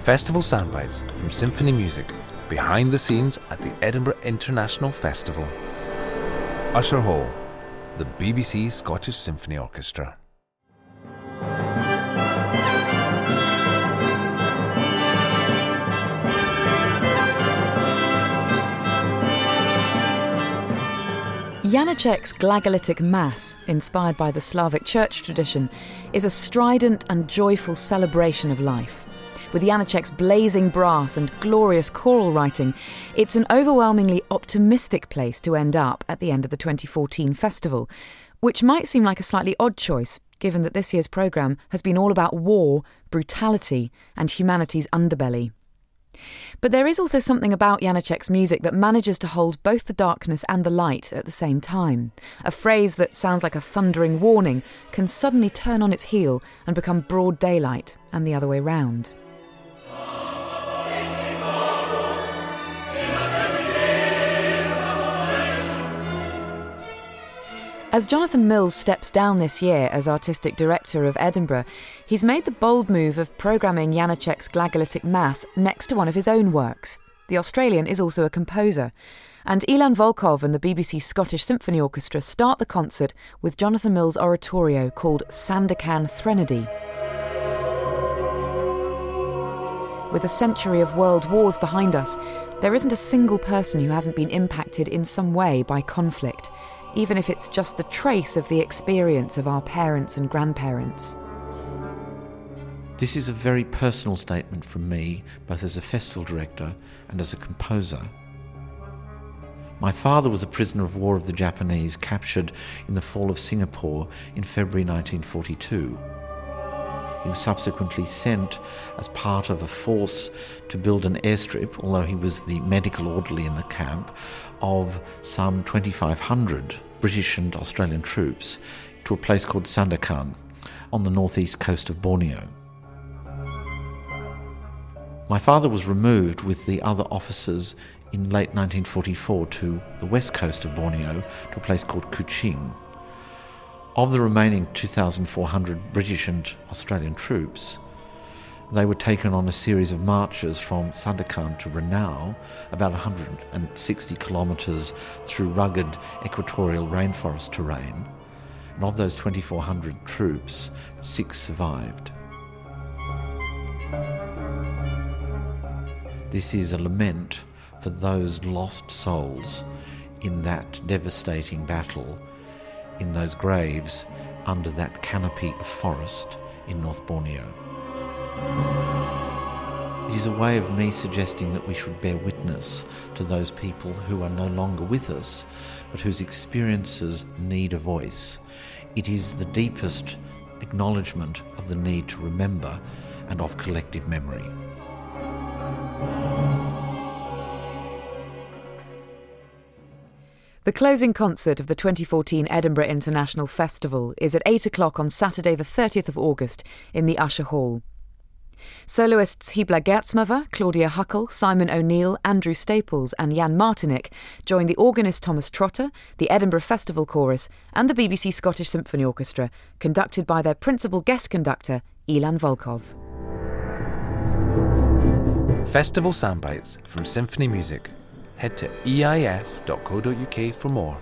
Festival soundbites from Sinfini Music behind the scenes at the Edinburgh International Festival. Usher Hall, the BBC Scottish Symphony Orchestra. Janacek's Glagolitic Mass, inspired by the Slavic church tradition, is a strident and joyful celebration of life. With Janacek's blazing brass and glorious choral writing, it's an overwhelmingly optimistic place to end up at the end of the 2014 festival, which might seem like a slightly odd choice given that this year's programme has been all about war, brutality, and humanity's underbelly. But there is also something about Janacek's music that manages to hold both the darkness and the light at the same time. A phrase that sounds like a thundering warning can suddenly turn on its heel and become broad daylight, and the other way round. As Jonathan Mills steps down this year as artistic director of Edinburgh, he's made the bold move of programming Janacek's Glagolitic Mass next to one of his own works. The Australian is also a composer, and Ilan Volkov and the BBC Scottish Symphony Orchestra start the concert with Jonathan Mills' oratorio called Sandakan Threnody. With a century of world wars behind us, there isn't a single person who hasn't been impacted in some way by conflict even if it's just the trace of the experience of our parents and grandparents. This is a very personal statement from me, both as a festival director and as a composer. My father was a prisoner of war of the Japanese, captured in the fall of Singapore in February 1942. He was subsequently sent as part of a force to build an airstrip, although he was the medical orderly in the camp, of some 2,500 British and Australian troops to a place called Sandakan on the northeast coast of Borneo. My father was removed with the other officers in late 1944 to the west coast of Borneo to a place called Kuching. Of the remaining 2,400 British and Australian troops, they were taken on a series of marches from Sandakan to Ranau, about 160 kilometres through rugged equatorial rainforest terrain. And of those 2,400 troops, six survived. This is a lament for those lost souls in that devastating battle, in those graves under that canopy of forest in North Borneo. It is a way of me suggesting that we should bear witness to those people who are no longer with us, but whose experiences need a voice. It is the deepest acknowledgement of the need to remember and of collective memory. The closing concert of the 2014 Edinburgh International Festival is at 8 o'clock on Saturday, the 30th of August, in the Usher Hall. Soloists Hibla Gerzmava, Claudia Huckle, Simon O'Neill, Andrew Staples, and Jan Martinik join the organist Thomas Trotter, the Edinburgh Festival Chorus, and the BBC Scottish Symphony Orchestra, conducted by their principal guest conductor, Ilan Volkov. Festival soundbites from Sinfini Music. Head to eif.co.uk for more.